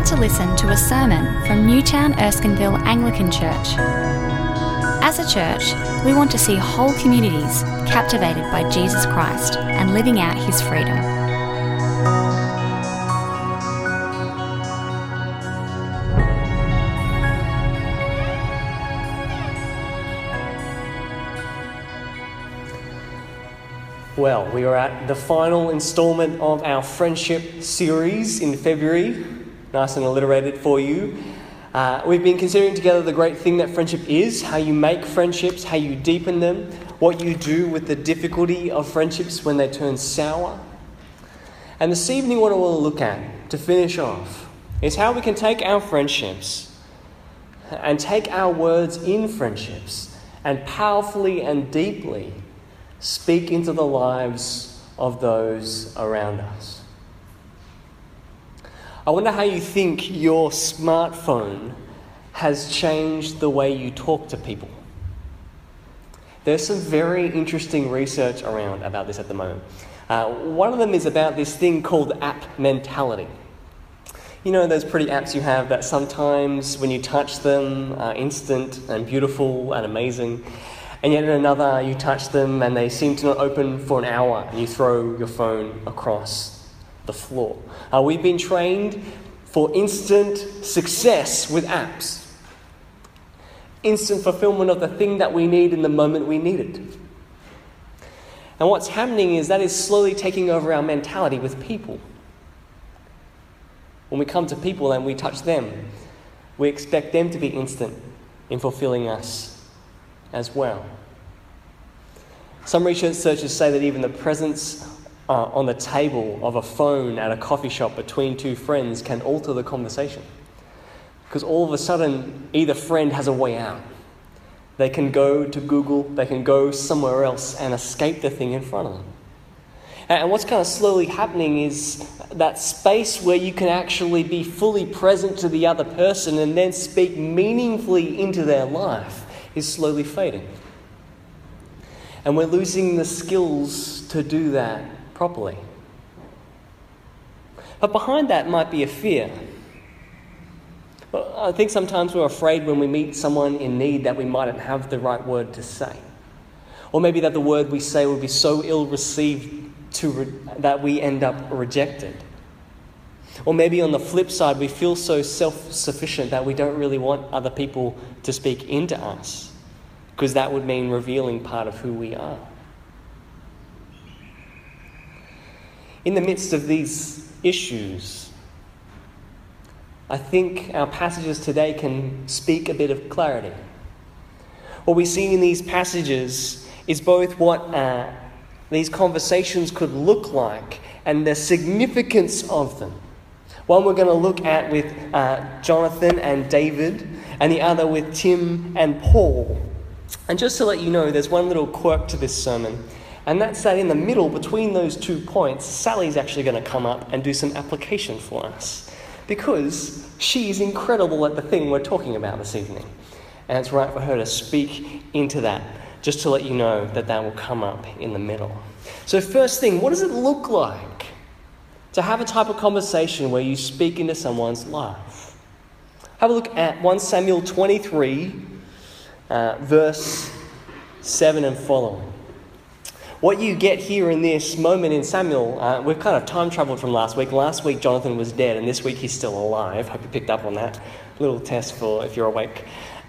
about to listen to a sermon from Newtown Erskineville Anglican Church. As a church, we want to see whole communities captivated by Jesus Christ and living out his freedom. Well, we are at the final installment of our friendship series in February. Nice and alliterated for you. Uh, we've been considering together the great thing that friendship is, how you make friendships, how you deepen them, what you do with the difficulty of friendships when they turn sour. And this evening, what I want to look at to finish off is how we can take our friendships and take our words in friendships and powerfully and deeply speak into the lives of those around us. I wonder how you think your smartphone has changed the way you talk to people. There's some very interesting research around about this at the moment. Uh, one of them is about this thing called app mentality. You know those pretty apps you have that sometimes when you touch them are instant and beautiful and amazing, and yet in another you touch them and they seem to not open for an hour and you throw your phone across the floor. Uh, we've been trained for instant success with apps, instant fulfillment of the thing that we need in the moment we need it. And what's happening is that is slowly taking over our mentality with people. When we come to people and we touch them, we expect them to be instant in fulfilling us as well. Some researchers say that even the presence uh, on the table of a phone at a coffee shop between two friends can alter the conversation. Because all of a sudden, either friend has a way out. They can go to Google, they can go somewhere else and escape the thing in front of them. And what's kind of slowly happening is that space where you can actually be fully present to the other person and then speak meaningfully into their life is slowly fading. And we're losing the skills to do that properly. But behind that might be a fear. I think sometimes we're afraid when we meet someone in need that we mightn't have the right word to say. Or maybe that the word we say will be so ill received to re- that we end up rejected. Or maybe on the flip side, we feel so self sufficient that we don't really want other people to speak into us, because that would mean revealing part of who we are. In the midst of these issues, I think our passages today can speak a bit of clarity. What we see in these passages is both what uh, these conversations could look like and the significance of them. One we're going to look at with uh, Jonathan and David, and the other with Tim and Paul. And just to let you know, there's one little quirk to this sermon, and that's that in the middle between those two points, Sally's actually going to come up and do some application for us. Because she's incredible at the thing we're talking about this evening. And it's right for her to speak into that just to let you know that that will come up in the middle. So, first thing, what does it look like to have a type of conversation where you speak into someone's life? Have a look at 1 Samuel 23, uh, verse 7 and following. What you get here in this moment in Samuel, uh, we've kind of time traveled from last week. Last week, Jonathan was dead, and this week, he's still alive. Hope you picked up on that. Little test for if you're awake.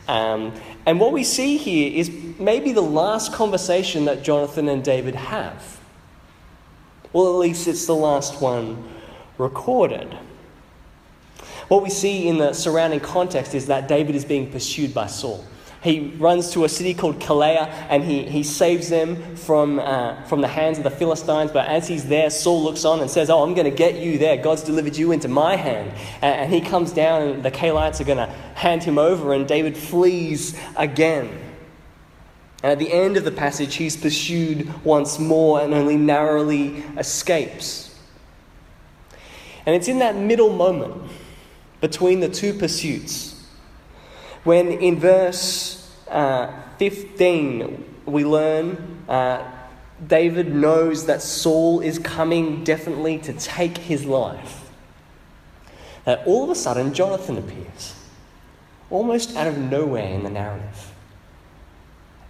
Um, and what we see here is maybe the last conversation that Jonathan and David have. Well, at least it's the last one recorded. What we see in the surrounding context is that David is being pursued by Saul. He runs to a city called Keilah and he, he saves them from, uh, from the hands of the Philistines. But as he's there, Saul looks on and says, Oh, I'm going to get you there. God's delivered you into my hand. And, and he comes down, and the Keilites are going to hand him over, and David flees again. And at the end of the passage, he's pursued once more and only narrowly escapes. And it's in that middle moment between the two pursuits when in verse uh, 15 we learn uh, David knows that Saul is coming definitely to take his life. that all of a sudden Jonathan appears, almost out of nowhere in the narrative,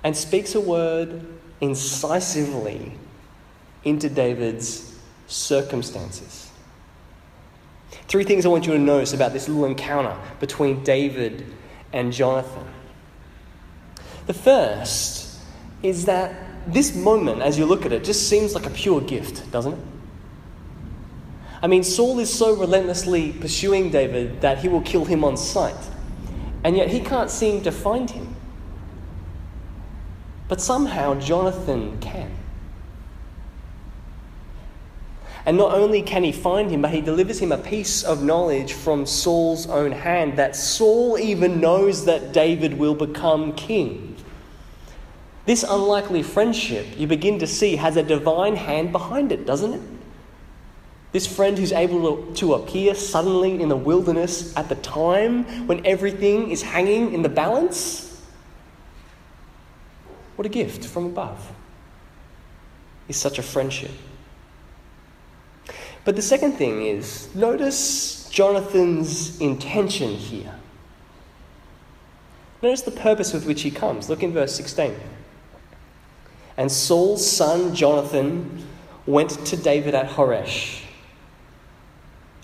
and speaks a word incisively into David's circumstances. Three things I want you to notice about this little encounter between David and Jonathan. The first is that this moment, as you look at it, just seems like a pure gift, doesn't it? I mean, Saul is so relentlessly pursuing David that he will kill him on sight, and yet he can't seem to find him. But somehow Jonathan can. And not only can he find him, but he delivers him a piece of knowledge from Saul's own hand that Saul even knows that David will become king. This unlikely friendship, you begin to see, has a divine hand behind it, doesn't it? This friend who's able to, appear suddenly in the wilderness at the time when everything is hanging in the balance. What a gift from above is such a friendship. But the second thing is notice Jonathan's intention here. Notice the purpose with which he comes. Look in verse 16. And Saul's son Jonathan went to David at Horesh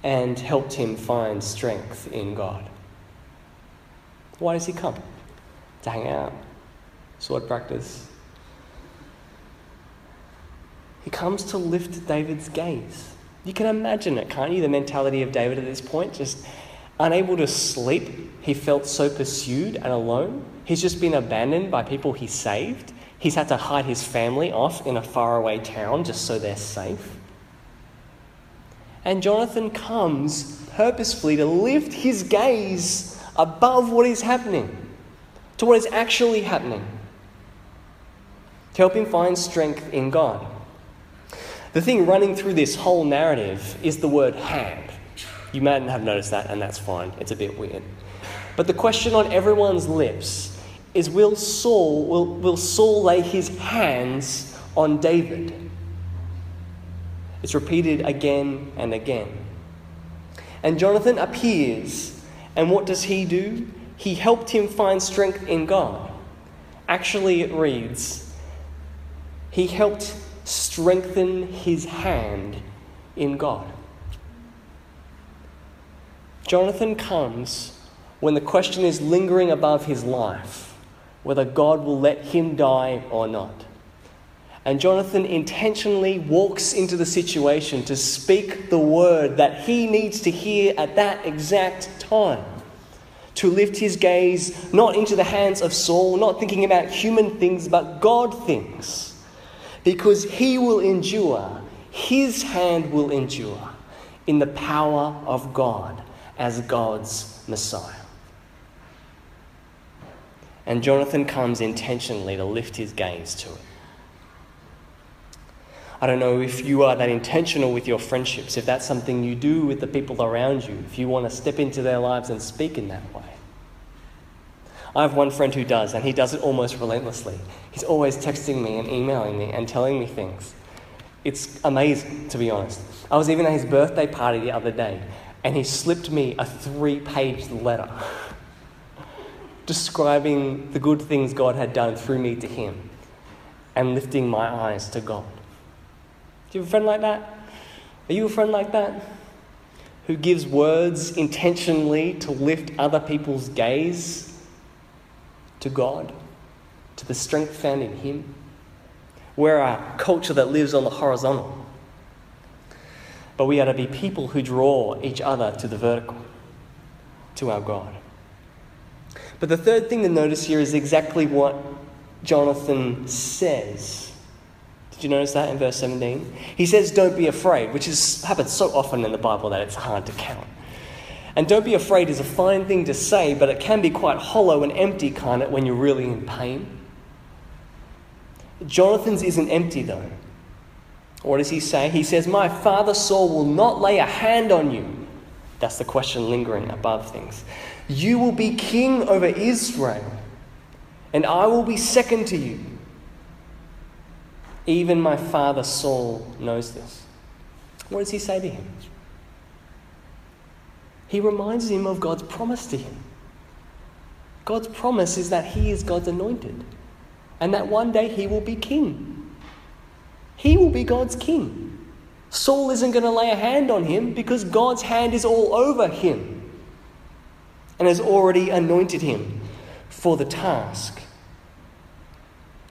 and helped him find strength in God. Why does he come? To hang out, sword practice. He comes to lift David's gaze. You can imagine it, can't you? The mentality of David at this point, just unable to sleep. He felt so pursued and alone. He's just been abandoned by people he saved. He's had to hide his family off in a faraway town just so they're safe. And Jonathan comes purposefully to lift his gaze above what is happening, to what is actually happening, to help him find strength in God. The thing running through this whole narrative is the word hand. You may not have noticed that, and that's fine. It's a bit weird. But the question on everyone's lips is will Saul, will, will Saul lay his hands on David? It's repeated again and again. And Jonathan appears, and what does he do? He helped him find strength in God. Actually, it reads, He helped strengthen his hand in God. Jonathan comes when the question is lingering above his life whether God will let him die or not. And Jonathan intentionally walks into the situation to speak the word that he needs to hear at that exact time. To lift his gaze not into the hands of Saul, not thinking about human things, but God things because he will endure, his hand will endure in the power of God as God's Messiah. And Jonathan comes intentionally to lift his gaze to it. I don't know if you are that intentional with your friendships, if that's something you do with the people around you, if you want to step into their lives and speak in that way. I have one friend who does, and he does it almost relentlessly. He's always texting me and emailing me and telling me things. It's amazing, to be honest. I was even at his birthday party the other day, and he slipped me a three page letter describing the good things God had done through me to him and lifting my eyes to God. Do you have a friend like that? Are you a friend like that? Who gives words intentionally to lift other people's gaze to God, to the strength found in Him. We're a culture that lives on the horizontal. But we are to be people who draw each other to the vertical, to our God. But the third thing to notice here is exactly what Jonathan says. Did you notice that in verse 17? He says, Don't be afraid, which is, happens so often in the Bible that it's hard to count. And don't be afraid is a fine thing to say, but it can be quite hollow and empty, kind of, when you're really in pain. Jonathan's isn't empty, though. What does he say? He says, My father Saul will not lay a hand on you. That's the question lingering above things. You will be king over Israel, and I will be second to you. Even my father Saul knows this. What does he say to him? He reminds him of God's promise to him. God's promise is that he is God's anointed and that one day he will be king. He will be God's king. Saul isn't going to lay a hand on him because God's hand is all over him and has already anointed him for the task.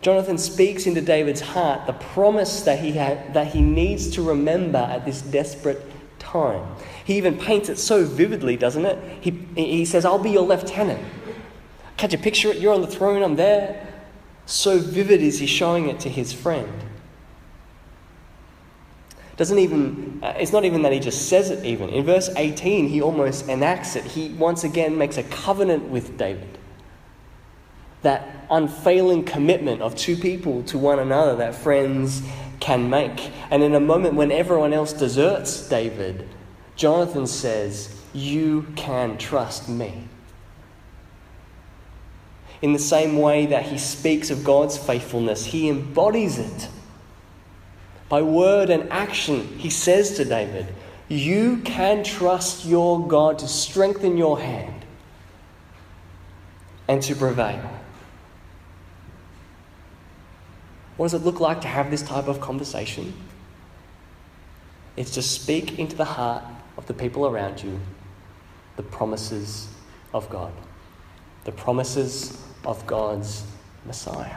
Jonathan speaks into David's heart the promise that he, had, that he needs to remember at this desperate time. He even paints it so vividly, doesn't it? He, he says, I'll be your lieutenant. Can't you picture it? You're on the throne, I'm there. So vivid is he showing it to his friend. Doesn't even, uh, it's not even that he just says it, even. In verse 18, he almost enacts it. He once again makes a covenant with David. That unfailing commitment of two people to one another that friends can make. And in a moment when everyone else deserts David, Jonathan says, You can trust me. In the same way that he speaks of God's faithfulness, he embodies it. By word and action, he says to David, You can trust your God to strengthen your hand and to prevail. What does it look like to have this type of conversation? It's to speak into the heart of the people around you the promises of God, the promises of God's Messiah.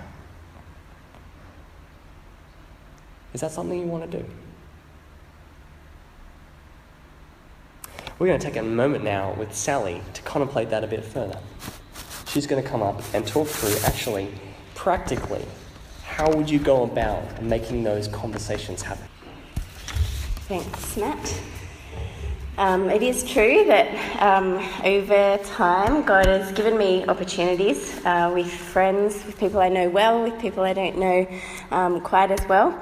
Is that something you want to do? We're going to take a moment now with Sally to contemplate that a bit further. She's going to come up and talk through actually, practically, how would you go about making those conversations happen? Thanks, Matt. Um, it is true that um, over time God has given me opportunities uh, with friends, with people I know well, with people I don't know um, quite as well,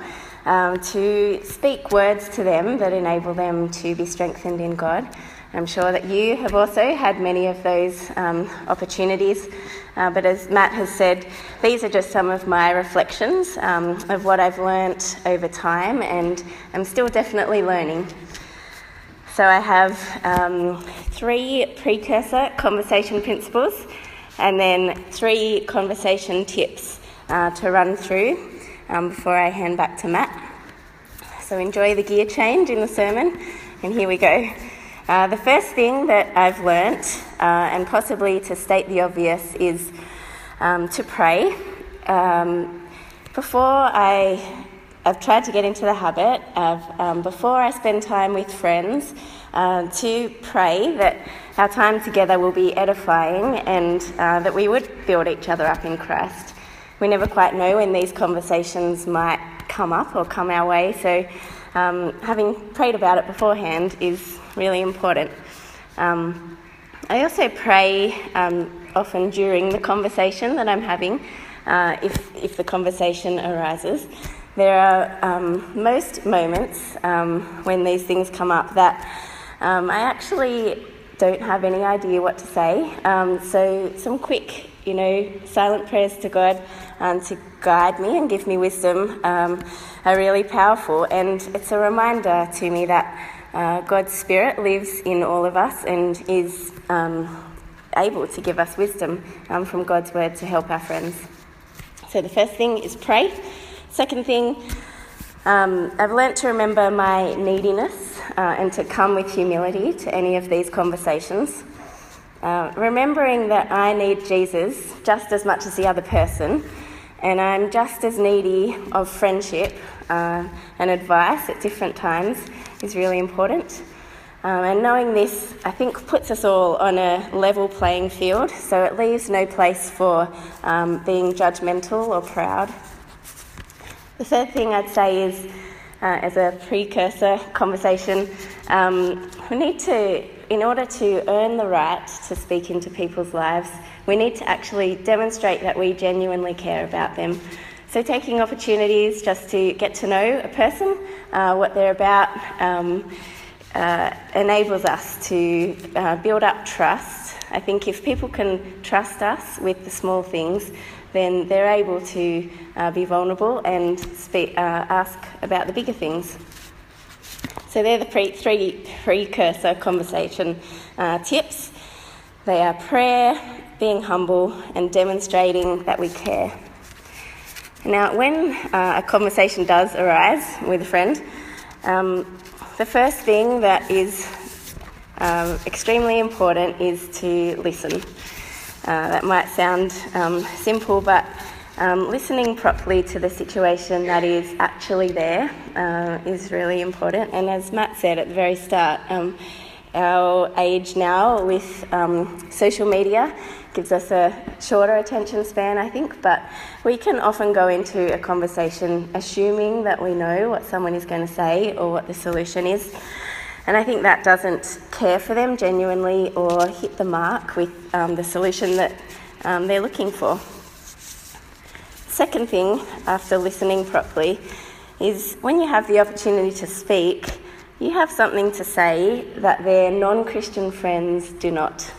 um, to speak words to them that enable them to be strengthened in God. I'm sure that you have also had many of those um, opportunities. Uh, but as Matt has said, these are just some of my reflections um, of what I've learnt over time, and I'm still definitely learning. So I have um, three precursor conversation principles and then three conversation tips uh, to run through um, before I hand back to Matt. So enjoy the gear change in the sermon, and here we go. Uh, the first thing that I've learnt, uh, and possibly to state the obvious, is um, to pray. Um, before I, I've tried to get into the habit of, um, before I spend time with friends, uh, to pray that our time together will be edifying and uh, that we would build each other up in Christ. We never quite know when these conversations might come up or come our way, so um, having prayed about it beforehand is really important. Um, I also pray um, often during the conversation that I'm having, uh, if, if the conversation arises. There are um, most moments um, when these things come up that I actually don't have any idea what to say. so, some quick, you know, silent prayers to God um, to guide me and give me wisdom um, are really powerful. And it's a reminder to me that uh, God's Spirit lives in all of us and is um, able to give us wisdom um, from God's Word to help our friends. So the first thing is pray. Second thing, um, I've learnt to remember my neediness uh, and to come with humility to any of these conversations. Uh, remembering that I need Jesus just as much as the other person, and I'm just as needy of friendship uh, and advice at different times is really important. Um, and knowing this, I think, puts us all on a level playing field, so it leaves no place for um, being judgmental or proud. The third thing I'd say is, uh, as a precursor conversation, um, we need to, in order to earn the right to speak into people's lives, we need to actually demonstrate that we genuinely care about them. So, taking opportunities just to get to know a person, uh, what they're about, um, uh, enables us to uh, build up trust. I think if people can trust us with the small things, then they're able to uh, be vulnerable and speak, uh, ask about the bigger things. So, they're the pre- three precursor conversation uh, tips. They are prayer, being humble, and demonstrating that we care. Now, when uh, a conversation does arise with a friend, um, the first thing that is um, extremely important is to listen. Uh, that might sound um, simple, but um, listening properly to the situation that is actually there uh, is really important. And as Matt said at the very start, um, our age now with um, social media gives us a shorter attention span, I think, but we can often go into a conversation assuming that we know what someone is going to say or what the solution is. And I think that doesn't care for them genuinely or hit the mark with um, the solution that um, they're looking for. Second thing, after listening properly, is when you have the opportunity to speak, you have something to say that their non Christian friends do not.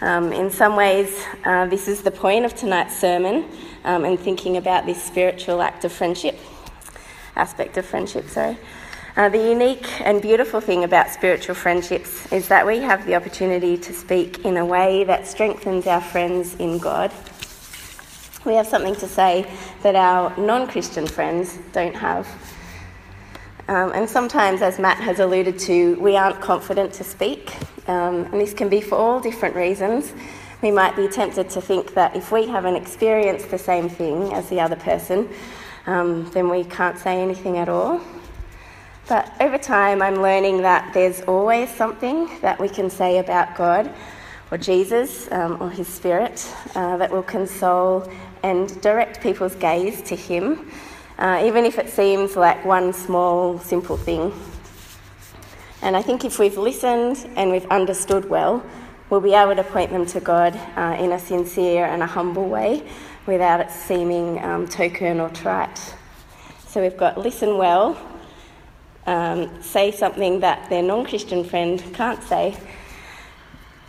Um, in some ways, uh, this is the point of tonight's sermon um, and thinking about this spiritual act of friendship, aspect of friendship, sorry. Uh, the unique and beautiful thing about spiritual friendships is that we have the opportunity to speak in a way that strengthens our friends in God. We have something to say that our non Christian friends don't have. Um, and sometimes, as Matt has alluded to, we aren't confident to speak. Um, and this can be for all different reasons. We might be tempted to think that if we haven't experienced the same thing as the other person, um, then we can't say anything at all. But over time, I'm learning that there's always something that we can say about God or Jesus um, or His Spirit uh, that will console and direct people's gaze to Him uh, even if it seems like one small, simple thing. And I think if we've listened and we've understood well, we'll be able to point them to God uh, in a sincere and a humble way without it seeming um, token or trite. So we've got listen well, um, say something that their non Christian friend can't say.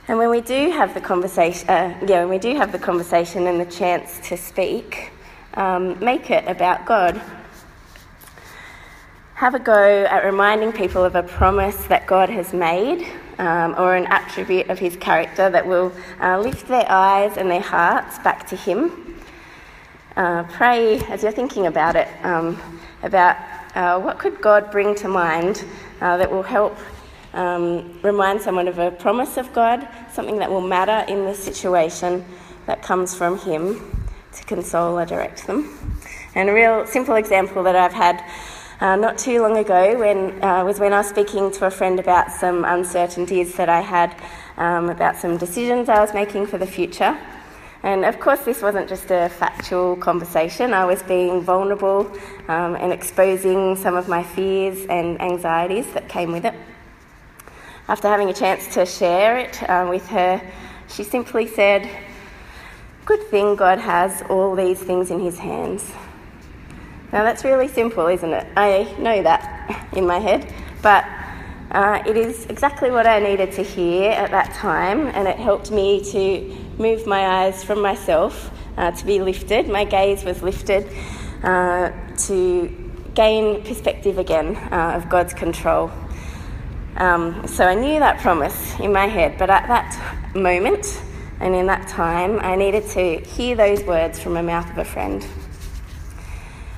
And when we do have the conversation, uh, yeah, when we do have the conversation and the chance to speak, um, make it about God. Have a go at reminding people of a promise that God has made um, or an attribute of his character that will uh, lift their eyes and their hearts back to him. Uh, pray as you're thinking about it um, about uh, what could God bring to mind uh, that will help um, remind someone of a promise of God, something that will matter in the situation that comes from him to console or direct them. And a real simple example that I've had uh, not too long ago when, uh, was when I was speaking to a friend about some uncertainties that I had um, about some decisions I was making for the future. And of course, this wasn't just a factual conversation. I was being vulnerable um, and exposing some of my fears and anxieties that came with it. After having a chance to share it uh, with her, she simply said, Good thing God has all these things in his hands. Now that's really simple, isn't it? I know that in my head, but uh, it is exactly what I needed to hear at that time, and it helped me to move my eyes from myself uh, to be lifted. My gaze was lifted uh, to gain perspective again uh, of God's control. Um, so I knew that promise in my head, but at that moment, and in that time, I needed to hear those words from the mouth of a friend.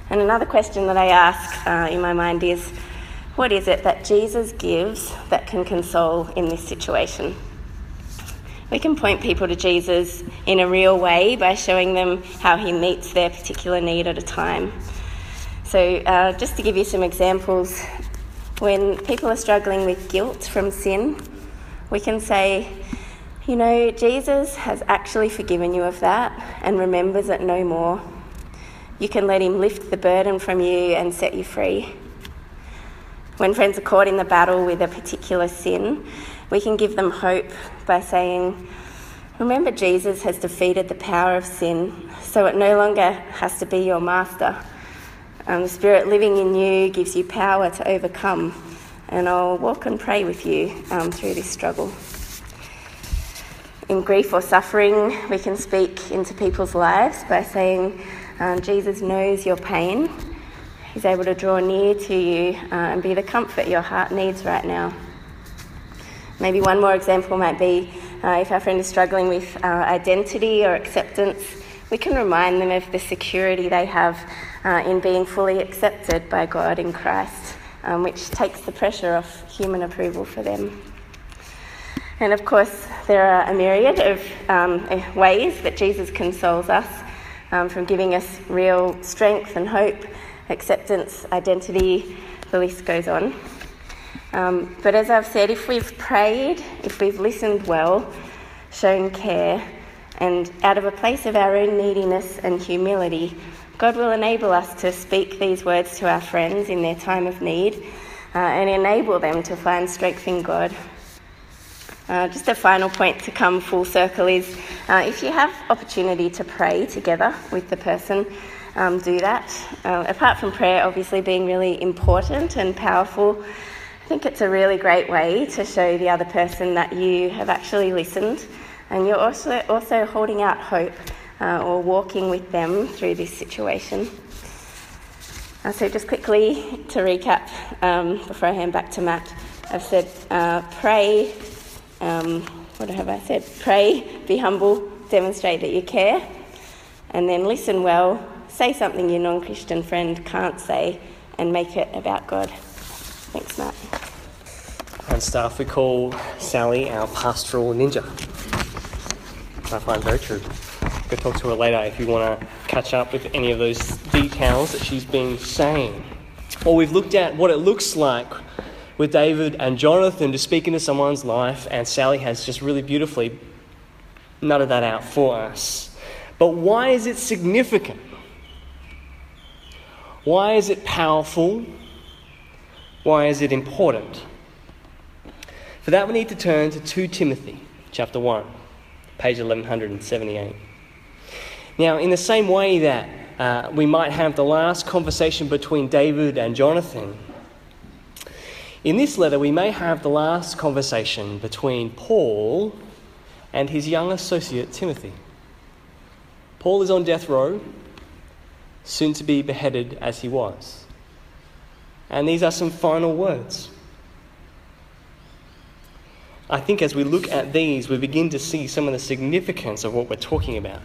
And another question that I ask uh, in my mind is what is it that Jesus gives that can console in this situation? We can point people to Jesus in a real way by showing them how he meets their particular need at a time. So, uh, just to give you some examples, when people are struggling with guilt from sin, we can say, you know, Jesus has actually forgiven you of that and remembers it no more. You can let him lift the burden from you and set you free. When friends are caught in the battle with a particular sin, we can give them hope by saying, Remember, Jesus has defeated the power of sin, so it no longer has to be your master. Um, the Spirit living in you gives you power to overcome, and I'll walk and pray with you um, through this struggle in grief or suffering, we can speak into people's lives by saying, um, Jesus knows your pain. He's able to draw near to you uh, and be the comfort your heart needs right now. Maybe one more example might be uh, if our friend is struggling with uh, identity or acceptance, we can remind them of the security they have uh, in being fully accepted by God in Christ, um, which takes the pressure off human approval for them. And of course, there are a myriad of um, ways that Jesus consoles us, um, from giving us real strength and hope, acceptance, identity, the list goes on. Um, but as I've said, if we've prayed, if we've listened well, shown care, and out of a place of our own neediness and humility, God will enable us to speak these words to our friends in their time of need uh, and enable them to find strength in God. Uh, just a final point to come full circle is uh, if you have opportunity to pray together with the person, um, do that. Uh, apart from prayer, obviously being really important and powerful, I think it's a really great way to show the other person that you have actually listened and you're also, also holding out hope uh, or walking with them through this situation. Uh, so, just quickly to recap um, before I hand back to Matt, I've said uh, pray, um, what have I said? Pray, be humble, demonstrate that you care, and then listen well, say something your non Christian friend can't say, and make it about God. Thanks, Matt. And staff, we call Sally our pastoral ninja. I find very true. Go talk to her later if you want to catch up with any of those details that she's been saying. Or we've looked at what it looks like with David and Jonathan to speak into someone's life, and Sally has just really beautifully nutted that out for us. But why is it significant? Why is it powerful? Why is it important? For that, we need to turn to 2 Timothy chapter 1, page 1178. Now, in the same way that uh, we might have the last conversation between David and Jonathan, in this letter we may have the last conversation between Paul and his young associate Timothy. Paul is on death row, soon to be beheaded as he was. And these are some final words. I think as we look at these, we begin to see some of the significance of what we're talking about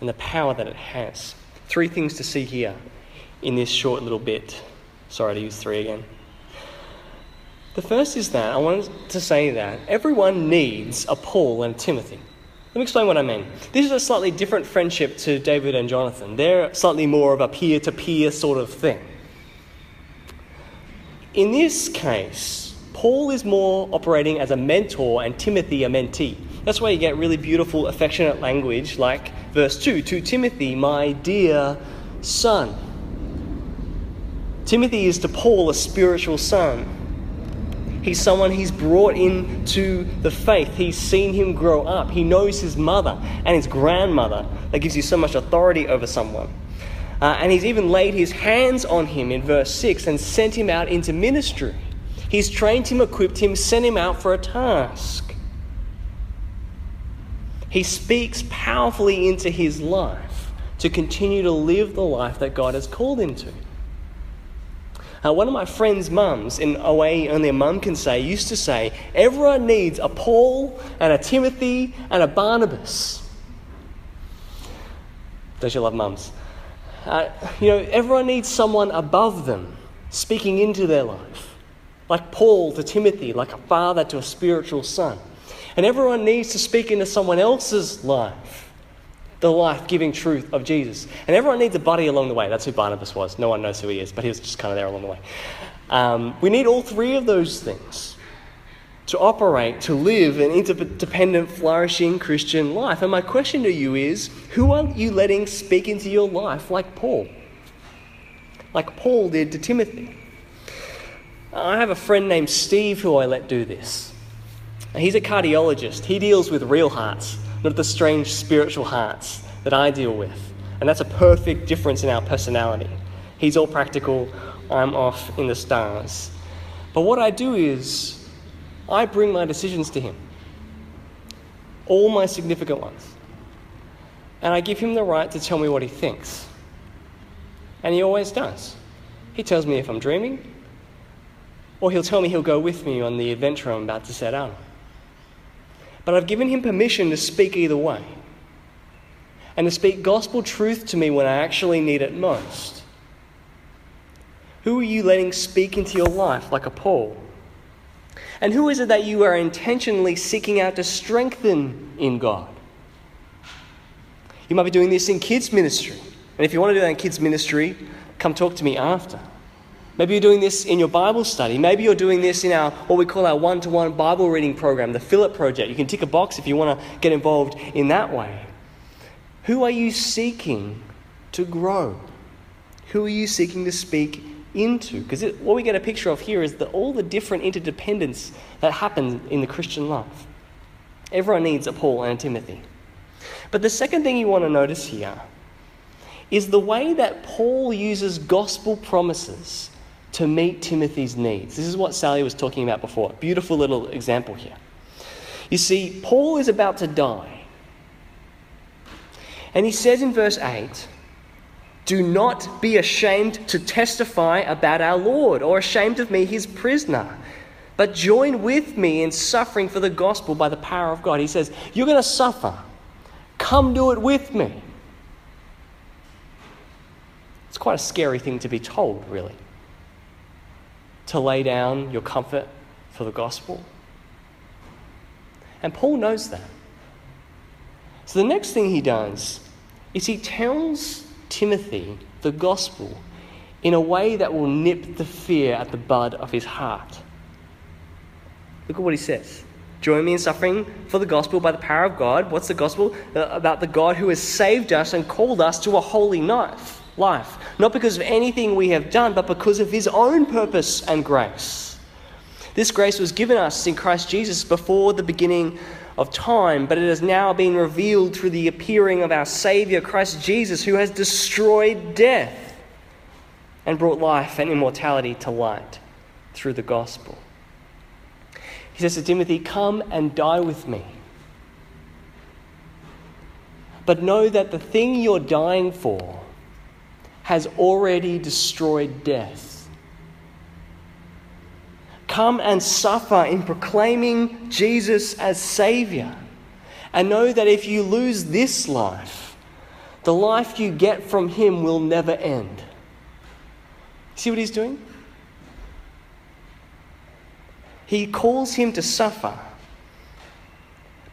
and the power that it has. Three things to see here in this short little bit. Sorry to use three again. The first is that I wanted to say that everyone needs a Paul and a Timothy. Let me explain what I mean. This is a slightly different friendship to David and Jonathan. They're slightly more of a peer to peer sort of thing. In this case, Paul is more operating as a mentor and Timothy a mentee. That's why you get really beautiful, affectionate language like verse 2 To Timothy, my dear son. Timothy is to Paul a spiritual son. He's someone he's brought into the faith. He's seen him grow up. He knows his mother and his grandmother. That gives you so much authority over someone. Uh, and he's even laid his hands on him in verse 6 and sent him out into ministry. He's trained him, equipped him, sent him out for a task. He speaks powerfully into his life to continue to live the life that God has called him to. Uh, one of my friend's mums, in a way only a mum can say, used to say, everyone needs a Paul and a Timothy and a Barnabas. Don't you love mums? Uh, you know, everyone needs someone above them speaking into their life like Paul to Timothy, like a father to a spiritual son. And everyone needs to speak into someone else's life, the life giving truth of Jesus. And everyone needs a buddy along the way. That's who Barnabas was. No one knows who he is, but he was just kind of there along the way. Um, we need all three of those things to operate, to live an interdependent, flourishing Christian life. And my question to you is who are you letting speak into your life like Paul? Like Paul did to Timothy. I have a friend named Steve who I let do this. He's a cardiologist. He deals with real hearts, not the strange spiritual hearts that I deal with. And that's a perfect difference in our personality. He's all practical, I'm off in the stars. But what I do is, I bring my decisions to him, all my significant ones. And I give him the right to tell me what he thinks. And he always does. He tells me if I'm dreaming, or he'll tell me he'll go with me on the adventure I'm about to set out on. But I've given him permission to speak either way and to speak gospel truth to me when I actually need it most. Who are you letting speak into your life like a Paul? And who is it that you are intentionally seeking out to strengthen in God? You might be doing this in kids' ministry. And if you want to do that in kids' ministry, come talk to me after. Maybe you're doing this in your Bible study. Maybe you're doing this in our what we call our one-to-one Bible reading program, the Philip Project. You can tick a box if you want to get involved in that way. Who are you seeking to grow? Who are you seeking to speak into? Because what we get a picture of here is that all the different interdependence that happens in the Christian life. Everyone needs a Paul and a Timothy. But the second thing you want to notice here is the way that Paul uses gospel promises to meet Timothy's needs. This is what Sally was talking about before. Beautiful little example here. You see, Paul is about to die. And he says in verse 8, Do not be ashamed to testify about our Lord, or ashamed of me, his prisoner, but join with me in suffering for the gospel by the power of God. He says, You're going to suffer. Come do it with me. It's quite a scary thing to be told, really. To lay down your comfort for the gospel. And Paul knows that. So the next thing he does is he tells Timothy the gospel in a way that will nip the fear at the bud of his heart. Look at what he says. Join me in suffering for the gospel by the power of God. What's the gospel? Uh, about the God who has saved us and called us to a holy life. Not because of anything we have done, but because of his own purpose and grace. This grace was given us in Christ Jesus before the beginning of time, but it has now been revealed through the appearing of our Savior, Christ Jesus, who has destroyed death and brought life and immortality to light through the gospel. He says to Timothy, Come and die with me. But know that the thing you're dying for has already destroyed death Come and suffer in proclaiming Jesus as Savior. And know that if you lose this life, the life you get from Him will never end. See what He's doing? He calls him to suffer,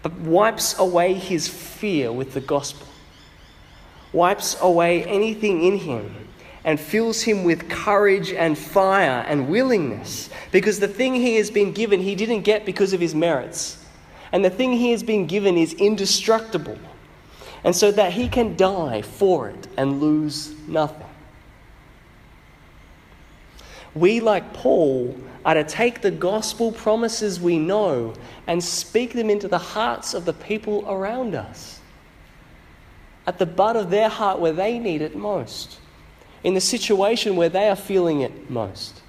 but wipes away his fear with the gospel, wipes away anything in him and fills him with courage and fire and willingness. Because the thing he has been given, he didn't get because of his merits. And the thing he has been given is indestructible. And so that he can die for it and lose nothing. We, like Paul, are to take the gospel promises we know and speak them into the hearts of the people around us. At the butt of their heart where they need it most in the situation where they are feeling it most,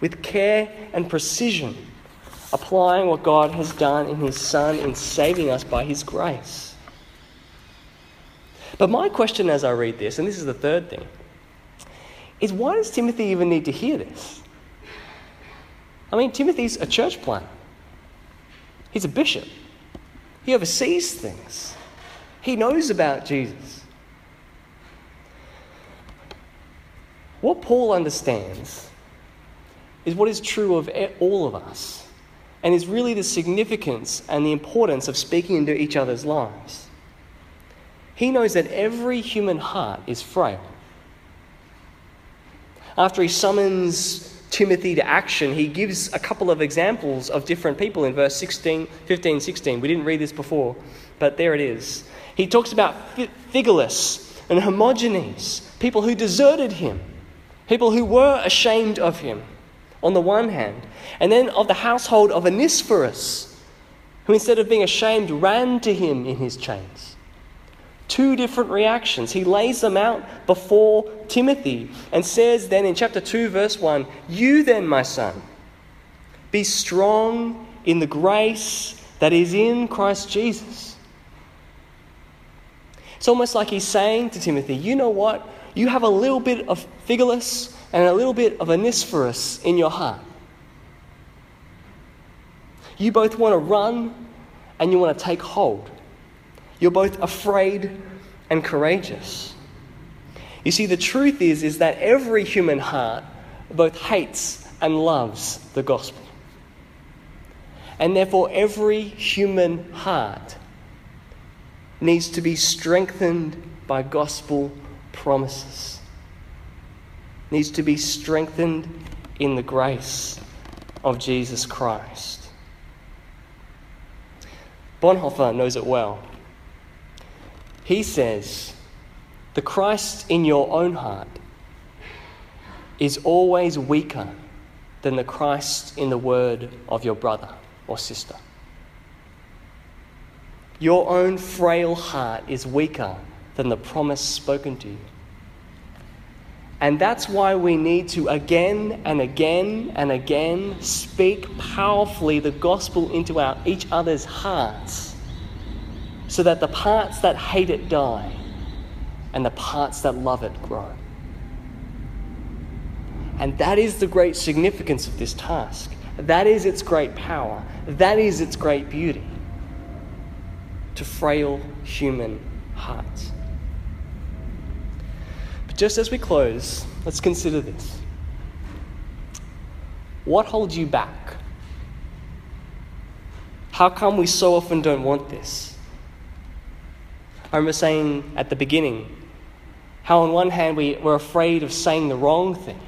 with care and precision, applying what God has done in His Son in saving us by His grace. But my question as I read this, and this is the third thing, is why does Timothy even need to hear this? I mean, Timothy's a church planter, he's a bishop, he oversees things, he knows about Jesus. What Paul understands is what is true of all of us and is really the significance and the importance of speaking into each other's lives. He knows that every human heart is frail. After he summons Timothy to action, he gives a couple of examples of different people in verse 16, 15, 16. We didn't read this before, but there it is. He talks about Phygelus and Hermogenes, people who deserted him people who were ashamed of him, on the one hand, and then of the household of Onesiphorus, who instead of being ashamed ran to him in his chains. Two different reactions. He lays them out before Timothy and says then in chapter 2, verse 1 You then, my son, be strong in the grace that is in Christ Jesus. It's almost like he's saying to Timothy, You know what? You have a little bit of Phygelus and a little bit of Onesiphorus in your heart. You both want to run and you want to take hold. You're both afraid and courageous. You see, the truth is, is that every human heart both hates and loves the gospel. And therefore, every human heart needs to be strengthened by gospel promises, needs to be strengthened in the grace of Jesus Christ. Bonhoeffer knows it well. He says, The Christ in your own heart is always weaker than the Christ in the word of your brother or sister. Your own frail heart is weaker than the promise spoken to you. And that's why we need to again and again and again speak powerfully the gospel into our, each other's hearts so that the parts that hate it die and the parts that love it grow. And that is the great significance of this task. That is its great power. That is its great beauty to frail human hearts. But just as we close, let's consider this. What holds you back? How come we so often don't want this? I remember saying at the beginning how, on one hand, we, we're afraid of saying the wrong thing.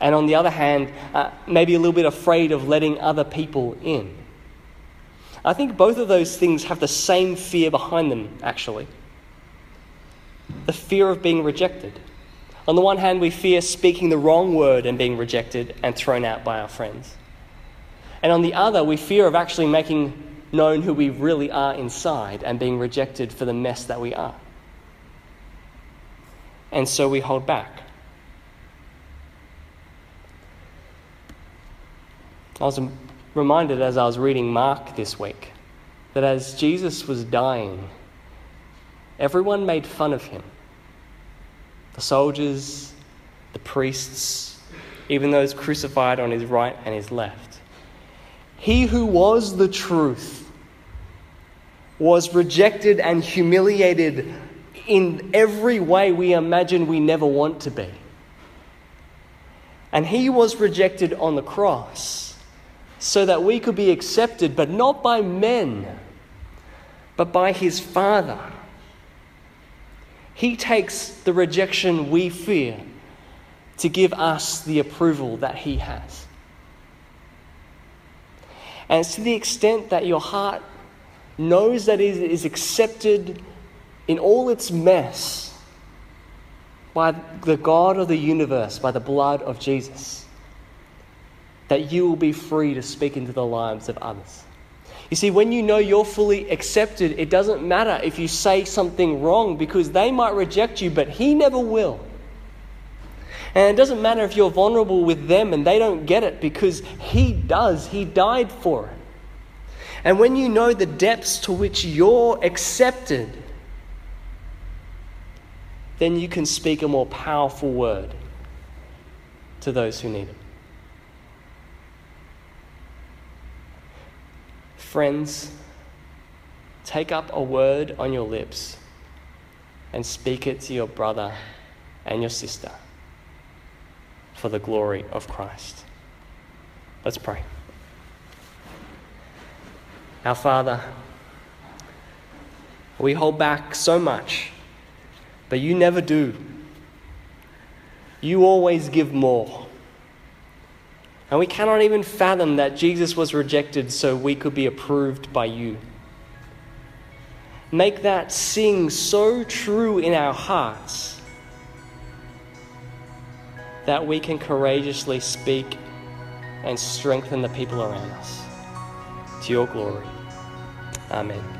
And on the other hand, uh, maybe a little bit afraid of letting other people in. I think both of those things have the same fear behind them, actually the fear of being rejected. On the one hand, we fear speaking the wrong word and being rejected and thrown out by our friends. And on the other, we fear of actually making known who we really are inside and being rejected for the mess that we are. And so we hold back. I was reminded as I was reading Mark this week that as Jesus was dying, everyone made fun of him. The soldiers, the priests, even those crucified on his right and his left. He who was the truth was rejected and humiliated in every way we imagine we never want to be. And he was rejected on the cross so that we could be accepted, but not by men, but by his Father. He takes the rejection we fear to give us the approval that he has. And it's to the extent that your heart knows that it is accepted in all its mess by the God of the universe, by the blood of Jesus that you will be free to speak into the lives of others. You see, when you know you're fully accepted, it doesn't matter if you say something wrong because they might reject you, but He never will. And it doesn't matter if you're vulnerable with them and they don't get it because He does. He died for it. And when you know the depths to which you're accepted, then you can speak a more powerful word to those who need it. Friends, take up a word on your lips and speak it to your brother and your sister for the glory of Christ. Let's pray. Our Father, we hold back so much, but you never do. You always give more. And we cannot even fathom that Jesus was rejected so we could be approved by you. Make that sing so true in our hearts that we can courageously speak and strengthen the people around us. To your glory. Amen.